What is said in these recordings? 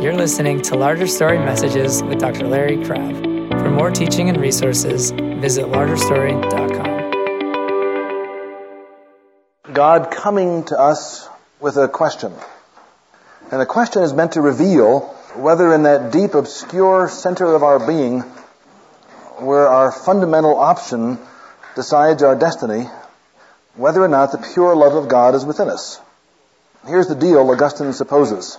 You're listening to Larger Story Messages with Dr. Larry Crabb. For more teaching and resources, visit largerstory.com. God coming to us with a question. And the question is meant to reveal whether in that deep, obscure center of our being, where our fundamental option decides our destiny, whether or not the pure love of God is within us. Here's the deal Augustine supposes.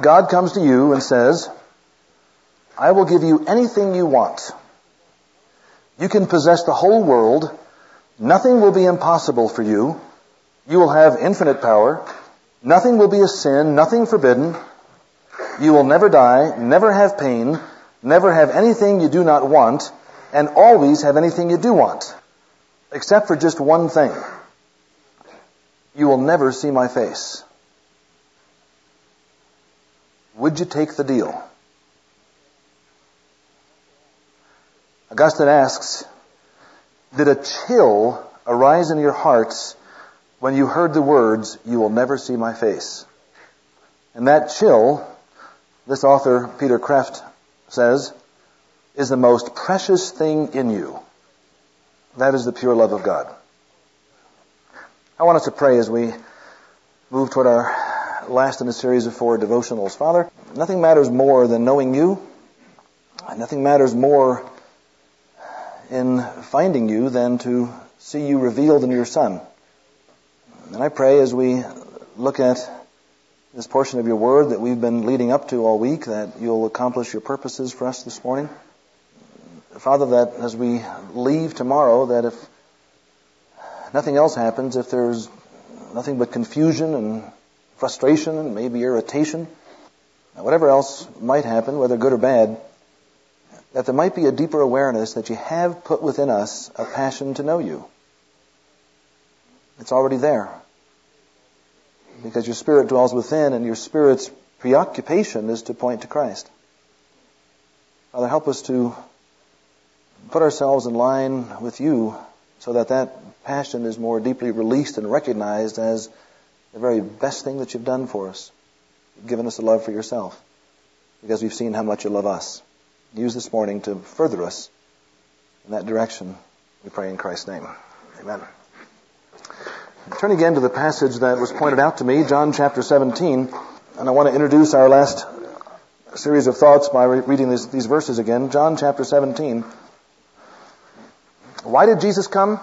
God comes to you and says, I will give you anything you want. You can possess the whole world. Nothing will be impossible for you. You will have infinite power. Nothing will be a sin, nothing forbidden. You will never die, never have pain, never have anything you do not want, and always have anything you do want. Except for just one thing. You will never see my face. Would you take the deal? Augustine asks, did a chill arise in your hearts when you heard the words, you will never see my face? And that chill, this author, Peter Kreeft, says, is the most precious thing in you. That is the pure love of God. I want us to pray as we move toward our last in a series of four devotionals. Father, nothing matters more than knowing you. Nothing matters more in finding you than to see you revealed in your Son. And I pray as we look at this portion of your word that we've been leading up to all week that you'll accomplish your purposes for us this morning. Father, that as we leave tomorrow, that if nothing else happens, if there's nothing but confusion and frustration and maybe irritation, whatever else might happen, whether good or bad, that there might be a deeper awareness that you have put within us a passion to know you. It's already there. Because your spirit dwells within and your spirit's preoccupation is to point to Christ. Father, help us to put ourselves in line with you so that that passion is more deeply released and recognized as the very best thing that you've done for us. You've given us a love for yourself because we've seen how much you love us. Use this morning to further us in that direction. We pray in Christ's name. Amen. Turn again to the passage that was pointed out to me, John chapter 17, and I want to introduce our last series of thoughts by reading these, these verses again. John chapter 17. Why did Jesus come?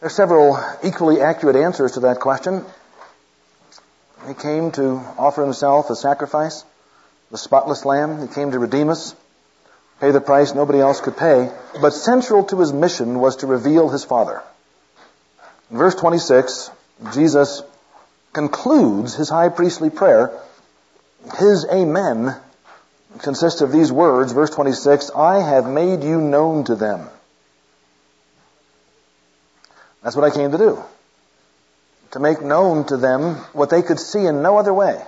There are several equally accurate answers to that question. He came to offer himself a sacrifice, the spotless lamb. He came to redeem us, pay the price nobody else could pay. But central to his mission was to reveal his Father. In verse 26, Jesus concludes his high priestly prayer. His Amen consists of these words, verse 26, I have made you known to them. That's what I came to do. To make known to them what they could see in no other way.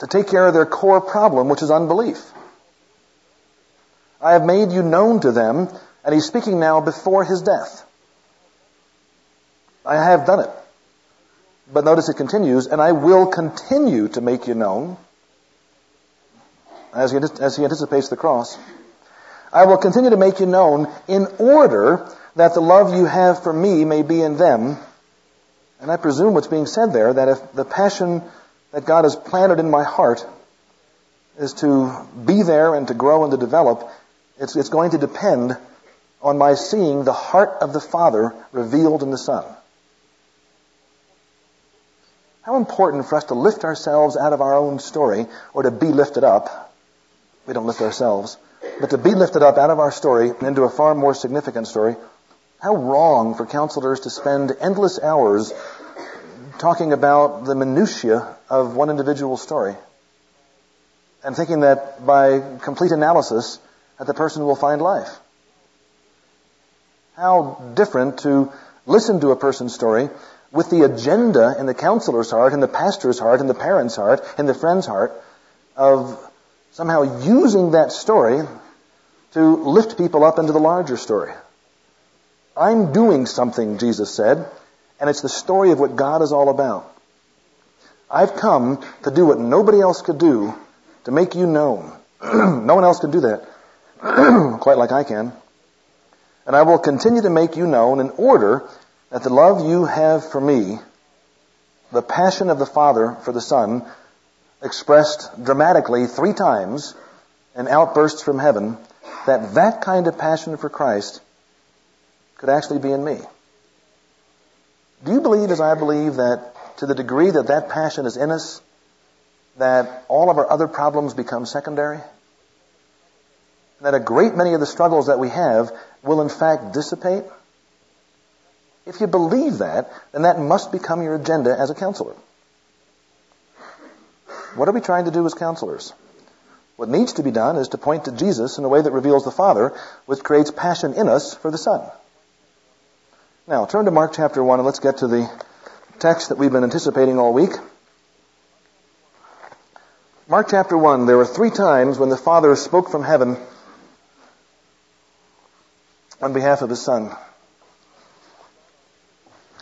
To take care of their core problem, which is unbelief. I have made you known to them, and he's speaking now before his death. I have done it. But notice it continues, and I will continue to make you known as he, as he anticipates the cross. I will continue to make you known in order that the love you have for me may be in them. And I presume what's being said there, that if the passion that God has planted in my heart is to be there and to grow and to develop, it's, it's going to depend on my seeing the heart of the Father revealed in the Son. How important for us to lift ourselves out of our own story or to be lifted up we don't lift ourselves. But to be lifted up out of our story into a far more significant story, how wrong for counselors to spend endless hours talking about the minutiae of one individual story and thinking that by complete analysis that the person will find life. How different to listen to a person's story with the agenda in the counselor's heart, in the pastor's heart, in the parent's heart, in the friend's heart of somehow using that story to lift people up into the larger story. I'm doing something, Jesus said, and it's the story of what God is all about. I've come to do what nobody else could do to make you known. no one else can do that quite like I can. And I will continue to make you known in order that the love you have for me, the passion of the Father for the Son, expressed dramatically three times in outbursts from heaven, that that kind of passion for Christ could actually be in me. Do you believe, as I believe, that to the degree that that passion is in us, that all of our other problems become secondary? That a great many of the struggles that we have will in fact dissipate? If you believe that, then that must become your agenda as a counselor. What are we trying to do as counselors? What needs to be done is to point to Jesus in a way that reveals the Father, which creates passion in us for the Son. Now, turn to Mark chapter 1 and let's get to the text that we've been anticipating all week. Mark chapter 1, there were three times when the Father spoke from heaven on behalf of His Son.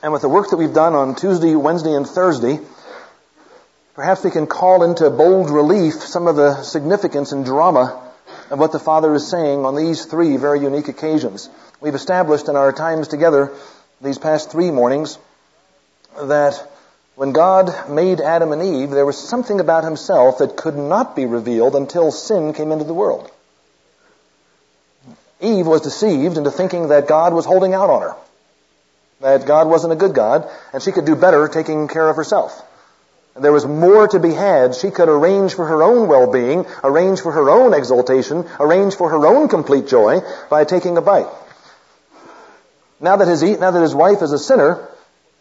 And with the work that we've done on Tuesday, Wednesday, and Thursday, perhaps we can call into bold relief some of the significance and drama of what the Father is saying on these three very unique occasions. We've established in our times together these past three mornings that when God made Adam and Eve, there was something about himself that could not be revealed until sin came into the world. Eve was deceived into thinking that God was holding out on her. That God wasn't a good God, and she could do better taking care of herself. There was more to be had. She could arrange for her own well-being, arrange for her own exaltation, arrange for her own complete joy by taking a bite. Now that his, now that his wife is a sinner,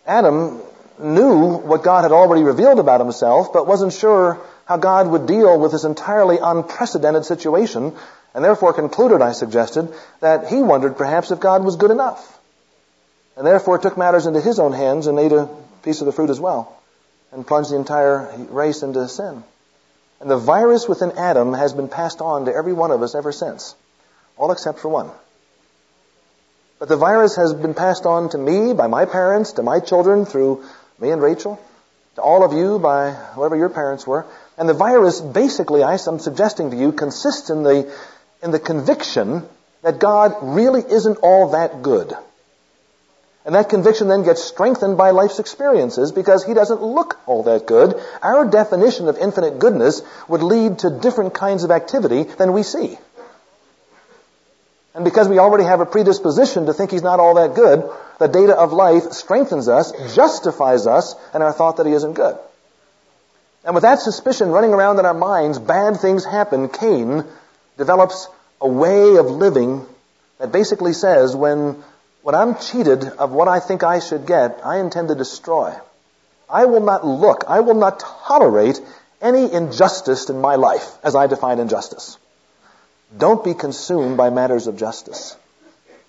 Adam knew what God had already revealed about himself, but wasn't sure how God would deal with this entirely unprecedented situation, and therefore concluded, I suggested, that he wondered perhaps if God was good enough. And therefore took matters into his own hands and ate a piece of the fruit as well, and plunged the entire race into sin. And the virus within Adam has been passed on to every one of us ever since, all except for one. But the virus has been passed on to me by my parents, to my children through me and Rachel, to all of you by whoever your parents were. And the virus, basically, I'm suggesting to you, consists in the, in the conviction that God really isn't all that good. And that conviction then gets strengthened by life's experiences because he doesn't look all that good. Our definition of infinite goodness would lead to different kinds of activity than we see. And because we already have a predisposition to think he's not all that good, the data of life strengthens us, justifies us, in our thought that he isn't good. And with that suspicion running around in our minds, bad things happen. Cain develops a way of living that basically says when, when I'm cheated of what I think I should get, I intend to destroy. I will not look, I will not tolerate any injustice in my life as I define injustice. Don't be consumed by matters of justice.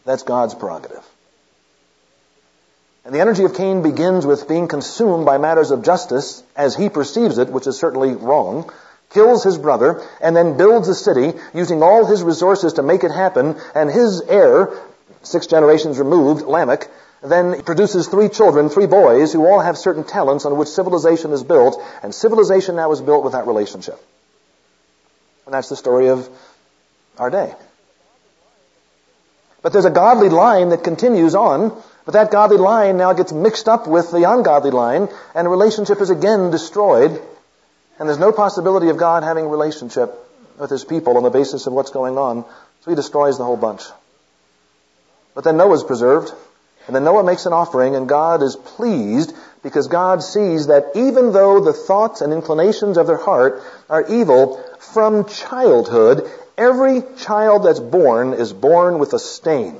That's God's prerogative. And the energy of Cain begins with being consumed by matters of justice as he perceives it, which is certainly wrong, kills his brother, and then builds a city using all his resources to make it happen, and his heir, six generations removed, Lamech, then produces three children, three boys, who all have certain talents on which civilization is built, and civilization now is built with that relationship. And that's the story of our day. But there's a godly line that continues on, but that godly line now gets mixed up with the ungodly line, and relationship is again destroyed, and there's no possibility of God having a relationship with his people on the basis of what's going on, so he destroys the whole bunch. But then Noah's preserved, and then Noah makes an offering, and God is pleased because God sees that even though the thoughts and inclinations of their heart are evil from childhood, Every child that's born is born with a stain.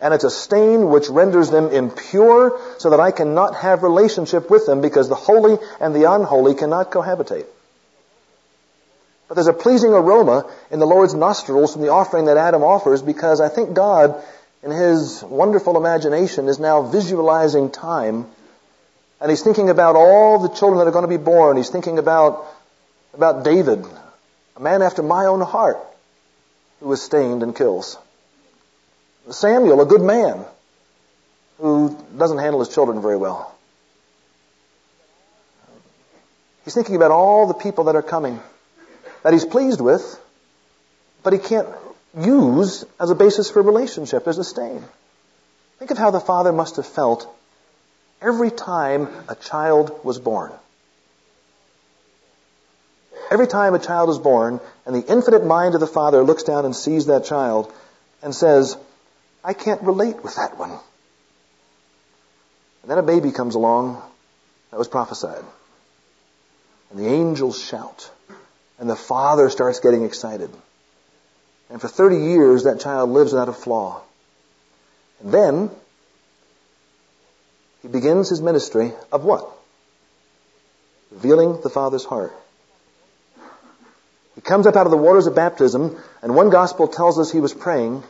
And it's a stain which renders them impure so that I cannot have relationship with them because the holy and the unholy cannot cohabitate. But there's a pleasing aroma in the Lord's nostrils from the offering that Adam offers because I think God, in His wonderful imagination, is now visualizing time. And He's thinking about all the children that are going to be born. He's thinking about, about David, a man after my own heart who is stained and kills. Samuel, a good man who doesn't handle his children very well. He's thinking about all the people that are coming, that he's pleased with, but he can't use as a basis for relationship as a stain. Think of how the father must have felt every time a child was born. Every time a child is born, and the infinite mind of the father looks down and sees that child and says, I can't relate with that one. And then a baby comes along that was prophesied. And the angels shout. And the father starts getting excited. And for 30 years, that child lives without a flaw. And then, he begins his ministry of what? Revealing the Father's heart. He comes up out of the waters of baptism, and one gospel tells us he was praying.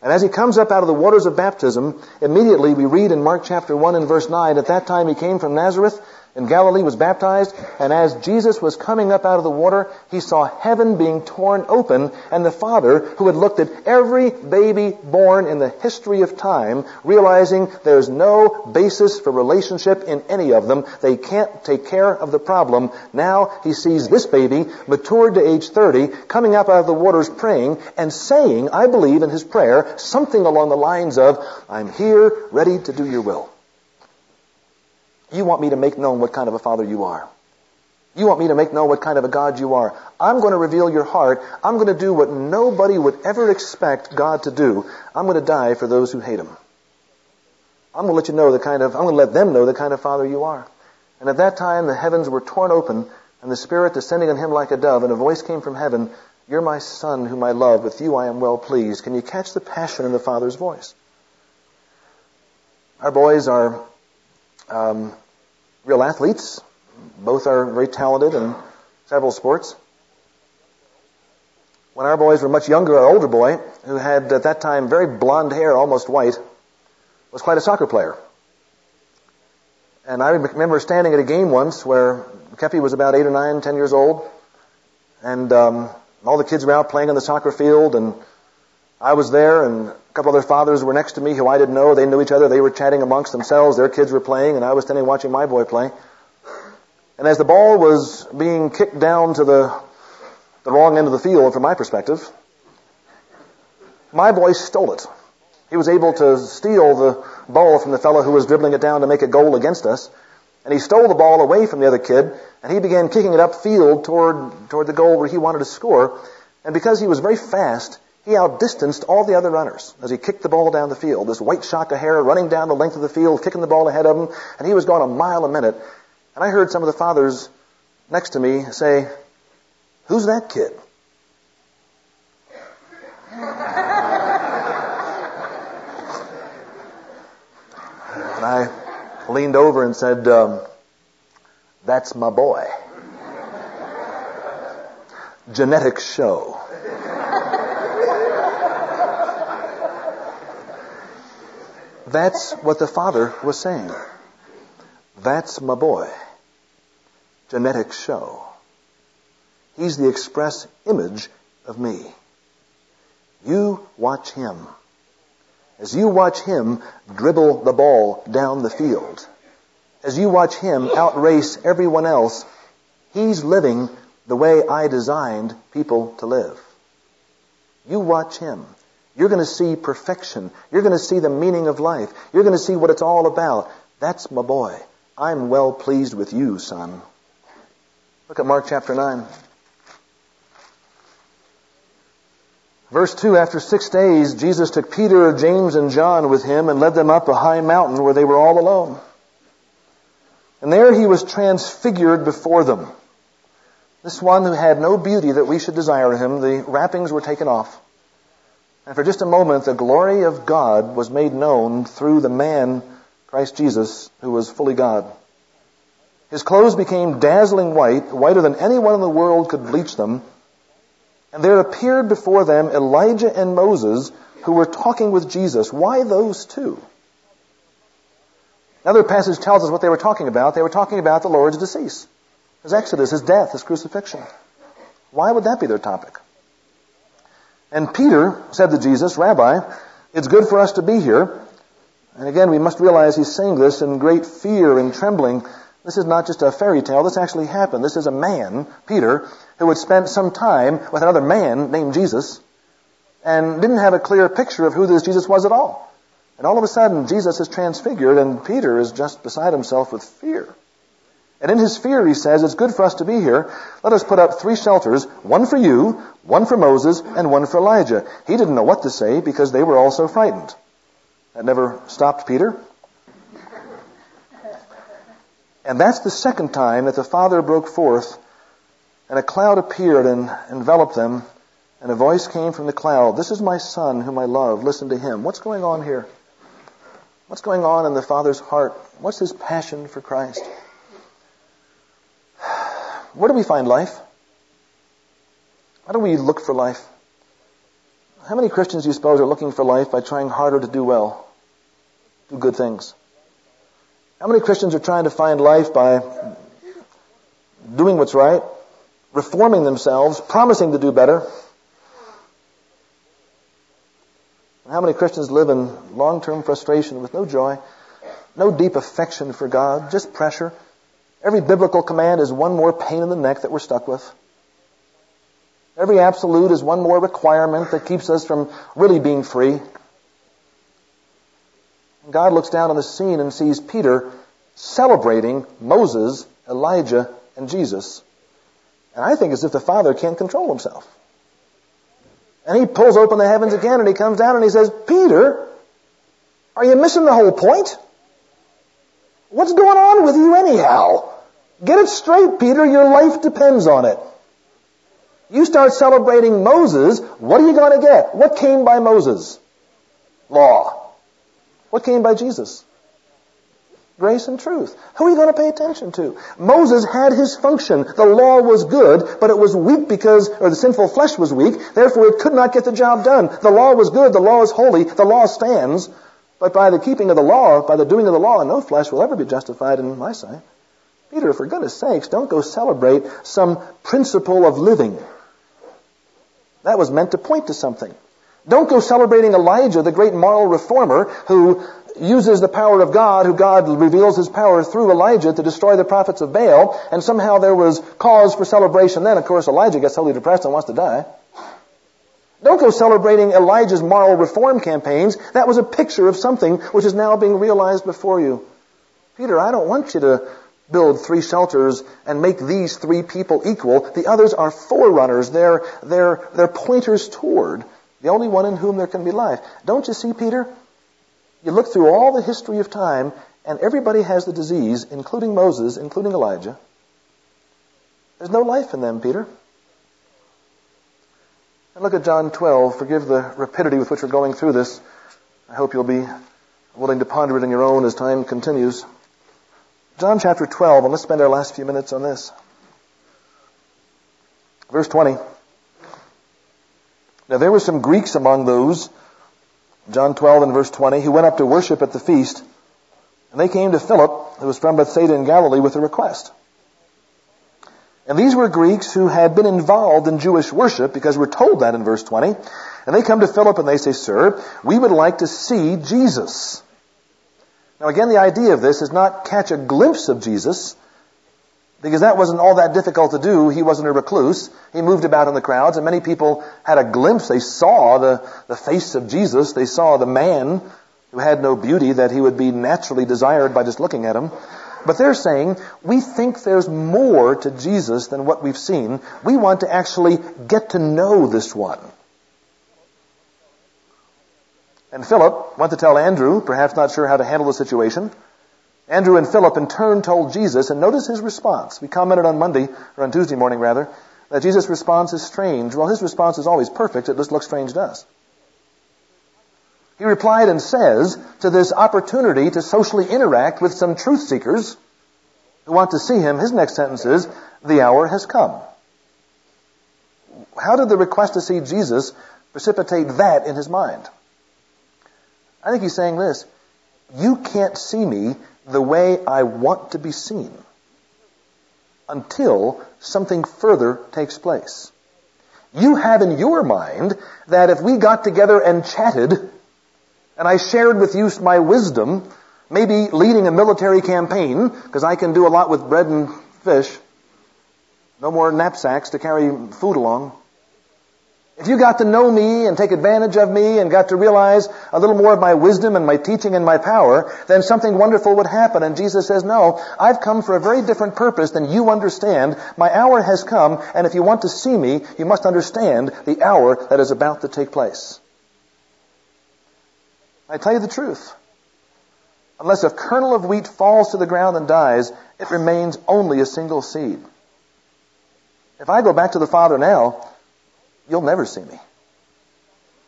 And as he comes up out of the waters of baptism, immediately we read in Mark chapter 1 and verse 9, at that time he came from Nazareth in Galilee was baptized, and as Jesus was coming up out of the water, he saw heaven being torn open, and the Father, who had looked at every baby born in the history of time, realizing there's no basis for relationship in any of them, they can't take care of the problem. Now he sees this baby, matured to age 30, coming up out of the waters praying, and saying, I believe in his prayer, something along the lines of, I'm here, ready to do your will. You want me to make known what kind of a father you are. You want me to make known what kind of a God you are. I'm going to reveal your heart. I'm going to do what nobody would ever expect God to do. I'm going to die for those who hate him. I'm going to let you know the kind of, I'm going to let them know the kind of father you are. And at that time, the heavens were torn open, and the Spirit descending on him like a dove, and a voice came from heaven, You're my Son, whom I love. With you I am well pleased. Can you catch the passion in the Father's voice? Our boys are um, real athletes. Both are very talented in several sports. When our boys were much younger, our older boy, who had at that time very blonde hair, almost white, was quite a soccer player. And I remember standing at a game once where Kepi was about eight or nine, ten years old, and um, all the kids were out playing on the soccer field, and I was there, and couple other fathers were next to me who I didn't know. They knew each other. They were chatting amongst themselves. Their kids were playing, and I was standing watching my boy play. And as the ball was being kicked down to the, the wrong end of the field, from my perspective, my boy stole it. He was able to steal the ball from the fellow who was dribbling it down to make a goal against us. And he stole the ball away from the other kid, and he began kicking it upfield toward, toward the goal where he wanted to score. And because he was very fast, he outdistanced all the other runners as he kicked the ball down the field. This white shock of hair running down the length of the field, kicking the ball ahead of him, and he was going a mile a minute. And I heard some of the fathers next to me say, Who's that kid? and I leaned over and said, um, That's my boy. Genetics show. That's what the father was saying. That's my boy. Genetics show. He's the express image of me. You watch him. As you watch him dribble the ball down the field, as you watch him outrace everyone else, he's living the way I designed people to live. You watch him. You're going to see perfection. You're going to see the meaning of life. You're going to see what it's all about. That's my boy. I'm well pleased with you, son. Look at Mark chapter 9. Verse 2 After six days, Jesus took Peter, James, and John with him and led them up a high mountain where they were all alone. And there he was transfigured before them. This one who had no beauty that we should desire him, the wrappings were taken off. And for just a moment, the glory of God was made known through the man, Christ Jesus, who was fully God. His clothes became dazzling white, whiter than anyone in the world could bleach them. And there appeared before them Elijah and Moses, who were talking with Jesus. Why those two? Another passage tells us what they were talking about. They were talking about the Lord's decease, his exodus, his death, his crucifixion. Why would that be their topic? And Peter said to Jesus, Rabbi, it's good for us to be here. And again, we must realize he's saying this in great fear and trembling. This is not just a fairy tale. This actually happened. This is a man, Peter, who had spent some time with another man named Jesus and didn't have a clear picture of who this Jesus was at all. And all of a sudden, Jesus is transfigured and Peter is just beside himself with fear. And in his fear, he says, it's good for us to be here. Let us put up three shelters, one for you, one for Moses, and one for Elijah. He didn't know what to say because they were all so frightened. That never stopped Peter. And that's the second time that the Father broke forth, and a cloud appeared and enveloped them, and a voice came from the cloud, This is my Son whom I love. Listen to him. What's going on here? What's going on in the Father's heart? What's his passion for Christ? Where do we find life? How do we look for life? How many Christians do you suppose are looking for life by trying harder to do well, do good things? How many Christians are trying to find life by doing what's right, reforming themselves, promising to do better? How many Christians live in long-term frustration with no joy, no deep affection for God, just pressure? Every biblical command is one more pain in the neck that we're stuck with. Every absolute is one more requirement that keeps us from really being free. And God looks down on the scene and sees Peter celebrating Moses, Elijah, and Jesus. And I think as if the Father can't control himself. And he pulls open the heavens again and he comes down and he says, Peter, are you missing the whole point? What's going on with you anyhow? Get it straight, Peter. Your life depends on it. You start celebrating Moses, what are you going to get? What came by Moses? Law. What came by Jesus? Grace and truth. Who are you going to pay attention to? Moses had his function. The law was good, but it was weak because, or the sinful flesh was weak, therefore it could not get the job done. The law was good, the law is holy, the law stands, but by the keeping of the law, by the doing of the law, no flesh will ever be justified in my sight. Peter, for goodness sakes, don't go celebrate some principle of living. That was meant to point to something. Don't go celebrating Elijah, the great moral reformer, who uses the power of God, who God reveals his power through Elijah to destroy the prophets of Baal, and somehow there was cause for celebration then. Of course, Elijah gets totally depressed and wants to die. Don't go celebrating Elijah's moral reform campaigns. That was a picture of something which is now being realized before you. Peter, I don't want you to build three shelters and make these three people equal. The others are forerunners. They're, they're, they're pointers toward the only one in whom there can be life. Don't you see, Peter? You look through all the history of time, and everybody has the disease, including Moses, including Elijah. There's no life in them, Peter. And look at John 12. Forgive the rapidity with which we're going through this. I hope you'll be willing to ponder it on your own as time continues. John chapter 12, and let's spend our last few minutes on this. Verse 20. Now there were some Greeks among those, John 12 and verse 20, who went up to worship at the feast, and they came to Philip, who was from Bethsaida in Galilee, with a request. And these were Greeks who had been involved in Jewish worship, because we're told that in verse 20. And they come to Philip and they say, Sir, we would like to see Jesus. Now again, the idea of this is not catch a glimpse of Jesus, because that wasn't all that difficult to do. He wasn't a recluse. He moved about in the crowds, and many people had a glimpse. They saw the, the face of Jesus. They saw the man who had no beauty that he would be naturally desired by just looking at him. But they're saying, we think there's more to Jesus than what we've seen. We want to actually get to know this one. And Philip went to tell Andrew, perhaps not sure how to handle the situation. Andrew and Philip in turn told Jesus, and notice his response. We commented on Monday, or on Tuesday morning rather, that Jesus' response is strange. Well, his response is always perfect, it just looks strange to us. He replied and says to this opportunity to socially interact with some truth seekers who want to see him, his next sentence is, the hour has come. How did the request to see Jesus precipitate that in his mind? I think he's saying this. You can't see me the way I want to be seen until something further takes place. You have in your mind that if we got together and chatted, and I shared with you my wisdom, maybe leading a military campaign, because I can do a lot with bread and fish. No more knapsacks to carry food along. If you got to know me and take advantage of me and got to realize a little more of my wisdom and my teaching and my power, then something wonderful would happen. And Jesus says, no, I've come for a very different purpose than you understand. My hour has come, and if you want to see me, you must understand the hour that is about to take place. I tell you the truth. Unless a kernel of wheat falls to the ground and dies, it remains only a single seed. If I go back to the Father now, you'll never see me.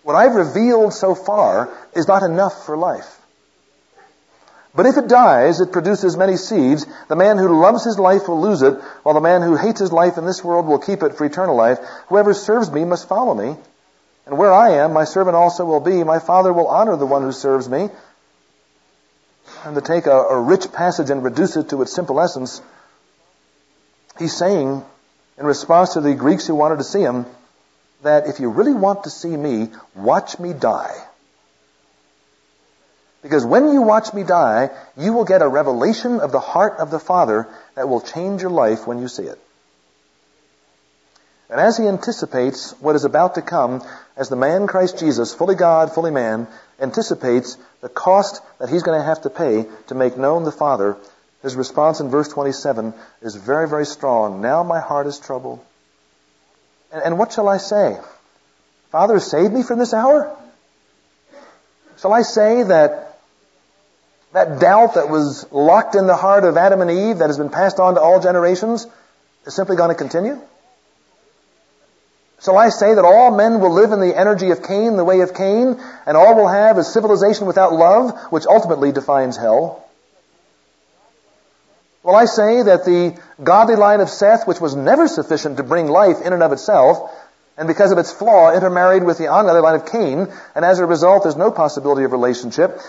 What I've revealed so far is not enough for life. But if it dies, it produces many seeds. The man who loves his life will lose it, while the man who hates his life in this world will keep it for eternal life. Whoever serves me must follow me. And where I am, my servant also will be. My Father will honor the one who serves me. And to take a, a rich passage and reduce it to its simple essence, he's saying, in response to the Greeks who wanted to see him, that if you really want to see me, watch me die. Because when you watch me die, you will get a revelation of the heart of the Father that will change your life when you see it. And as he anticipates what is about to come, as the man Christ Jesus, fully God, fully man, anticipates the cost that he's going to have to pay to make known the Father, his response in verse 27 is very, very strong. Now my heart is troubled. And, and what shall I say? Father, save me from this hour? Shall I say that that doubt that was locked in the heart of Adam and Eve that has been passed on to all generations is simply going to continue? Shall I say that all men will live in the energy of Cain, the way of Cain, and all will have a civilization without love, which ultimately defines hell? Will I say that the godly line of Seth, which was never sufficient to bring life in and of itself, and because of its flaw intermarried with the ungodly line of Cain, and as a result there's no possibility of relationship,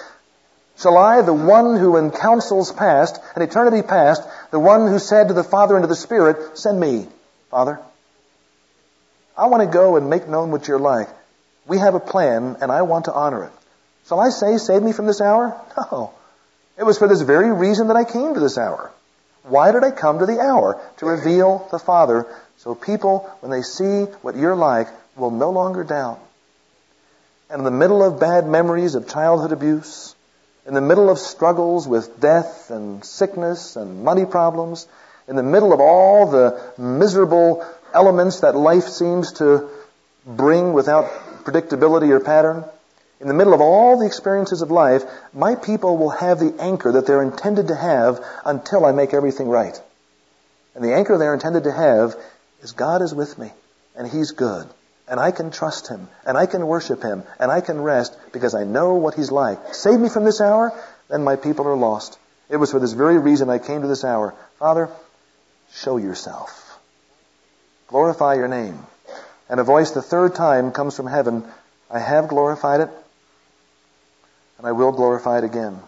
shall I, the one who in councils past and eternity past, the one who said to the Father and to the Spirit, send me, Father. I want to go and make known what you're like. We have a plan, and I want to honor it. Shall I say, save me from this hour? No. It was for this very reason that I came to this hour. Why did I come to the hour? To reveal the Father, so people, when they see what you're like, will no longer doubt. And in the middle of bad memories of childhood abuse, in the middle of struggles with death and sickness and money problems, in the middle of all the miserable elements that life seems to bring without predictability or pattern, in the middle of all the experiences of life, my people will have the anchor that they're intended to have until I make everything right. And the anchor they're intended to have is God is with me, and He's good, and I can trust Him, and I can worship Him, and I can rest because I know what He's like. Save me from this hour, then my people are lost. It was for this very reason I came to this hour. Father, show yourself. Glorify your name. And a voice the third time comes from heaven, I have glorified it, and I will glorify it again.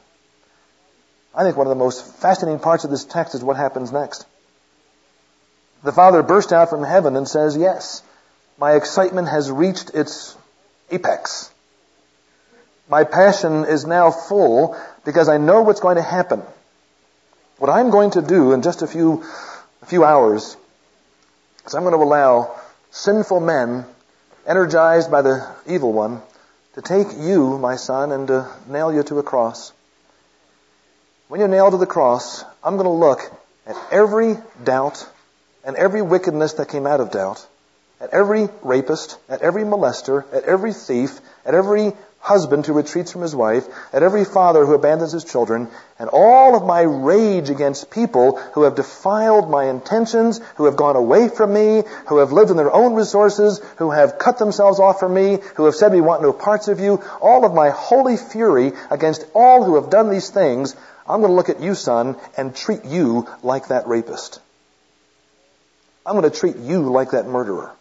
I think one of the most fascinating parts of this text is what happens next. The Father burst out from heaven and says, Yes, my excitement has reached its apex. My passion is now full because I know what's going to happen. What I'm going to do in just a few, a few hours so I'm going to allow sinful men, energized by the evil one, to take you, my son, and to nail you to a cross. When you're nailed to the cross, I'm going to look at every doubt and every wickedness that came out of doubt, at every rapist, at every molester, at every thief, at every husband who retreats from his wife, at every father who abandons his children, and all of my rage against people who have defiled my intentions, who have gone away from me, who have lived on their own resources, who have cut themselves off from me, who have said we want no parts of you, all of my holy fury against all who have done these things, I'm going to look at you, son, and treat you like that rapist. I'm going to treat you like that murderer.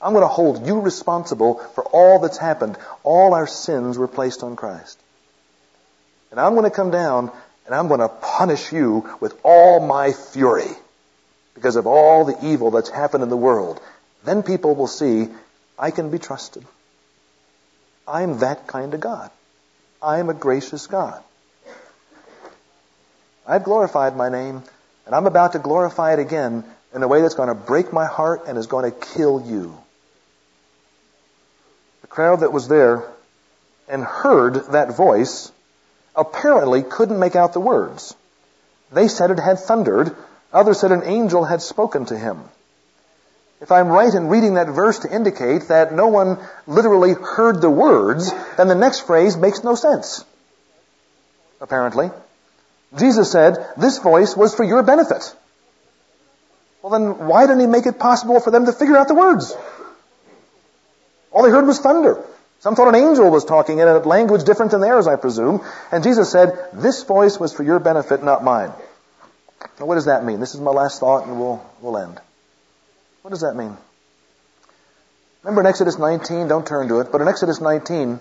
I'm going to hold you responsible for all that's happened. All our sins were placed on Christ. And I'm going to come down and I'm going to punish you with all my fury because of all the evil that's happened in the world. Then people will see I can be trusted. I'm that kind of God. I'm a gracious God. I've glorified my name, and I'm about to glorify it again in a way that's going to break my heart and is going to kill you. The crowd that was there and heard that voice apparently couldn't make out the words. They said it had thundered. Others said an angel had spoken to him. If I'm right in reading that verse to indicate that no one literally heard the words, then the next phrase makes no sense. Apparently. Jesus said, this voice was for your benefit. Well then, why didn't he make it possible for them to figure out the words? All they heard was thunder. Some thought an angel was talking in a language different than theirs, I presume. And Jesus said, this voice was for your benefit, not mine. Now what does that mean? This is my last thought and we'll, we'll end. What does that mean? Remember in Exodus 19, don't turn to it, but in Exodus 19,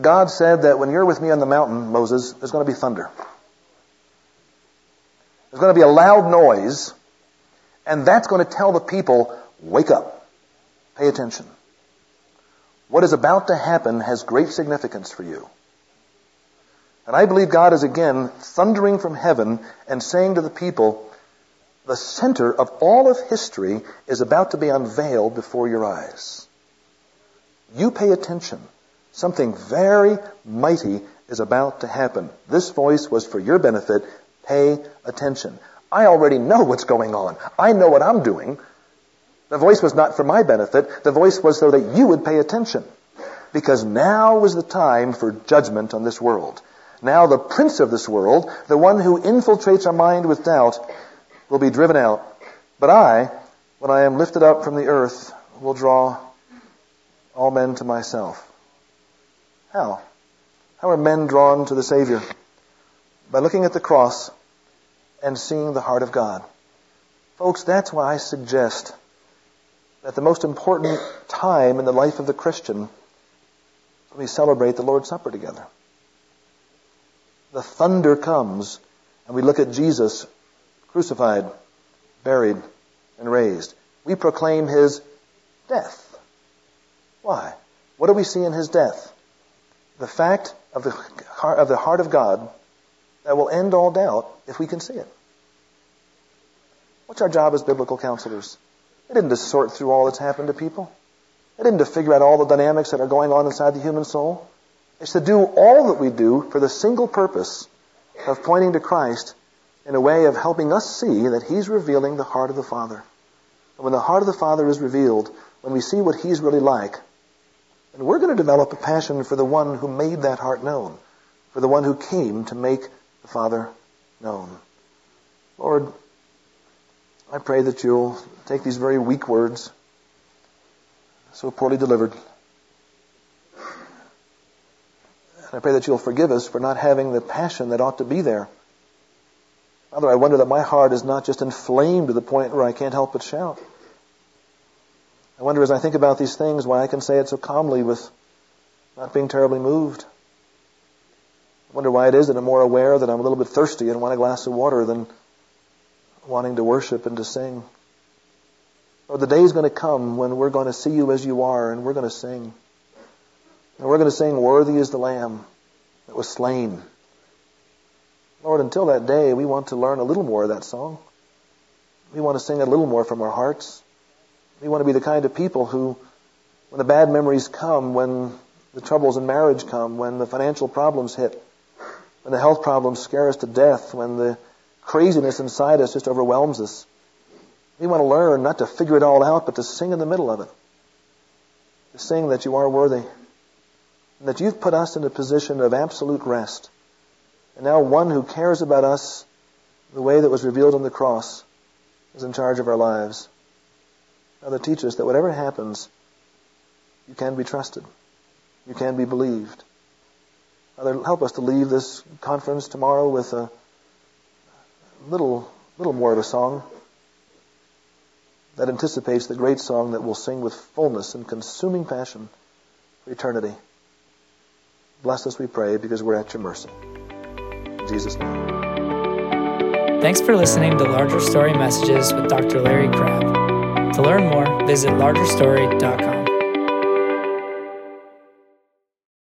God said that when you're with me on the mountain, Moses, there's going to be thunder. There's going to be a loud noise, and that's going to tell the people, wake up. Pay attention. What is about to happen has great significance for you. And I believe God is again thundering from heaven and saying to the people, the center of all of history is about to be unveiled before your eyes. You pay attention. Something very mighty is about to happen. This voice was for your benefit. Pay attention. I already know what's going on. I know what I'm doing. The voice was not for my benefit. The voice was so that you would pay attention. Because now is the time for judgment on this world. Now the prince of this world, the one who infiltrates our mind with doubt, will be driven out. But I, when I am lifted up from the earth, will draw all men to myself. How? How are men drawn to the Savior? By looking at the cross and seeing the heart of God. Folks, that's why I suggest that the most important time in the life of the Christian we celebrate the Lord's Supper together. The thunder comes and we look at Jesus crucified, buried, and raised. We proclaim his death. Why? What do we see in his death? The fact of the heart of, the heart of God that will end all doubt if we can see it. What's our job as biblical counselors? It isn't to sort through all that's happened to people. It isn't to figure out all the dynamics that are going on inside the human soul. It's to do all that we do for the single purpose of pointing to Christ in a way of helping us see that He's revealing the heart of the Father. And when the heart of the Father is revealed, when we see what He's really like, then we're going to develop a passion for the one who made that heart known, for the one who came to make the Father known. Lord, I pray that you'll take these very weak words so poorly delivered. And I pray that you'll forgive us for not having the passion that ought to be there. Father, I wonder that my heart is not just inflamed to the point where I can't help but shout. I wonder as I think about these things why I can say it so calmly with not being terribly moved. I wonder why it is that I'm more aware that I'm a little bit thirsty and want a glass of water than wanting to worship and to sing. Or the day is going to come when we're going to see you as you are and we're going to sing. And we're going to sing, Worthy is the Lamb that was slain. Lord, until that day, we want to learn a little more of that song. We want to sing a little more from our hearts. We want to be the kind of people who, when the bad memories come, when the troubles in marriage come, when the financial problems hit, when the health problems scare us to death, when the craziness inside us just overwhelms us, we want to learn not to figure it all out, but to sing in the middle of it. To sing that you are worthy. And that you've put us in a position of absolute rest. And now one who cares about us the way that was revealed on the cross is in charge of our lives. Father, teach us that whatever happens, you can be trusted. You can be believed. Father, help us to leave this conference tomorrow with a little, little more of a song that anticipates the great song that we'll sing with fullness and consuming passion for eternity. Bless us, we pray, because we're at your mercy. In Jesus' name. Thanks for listening to Larger Story Messages with Dr. Larry Crabb. To learn more, visit largerstory.com.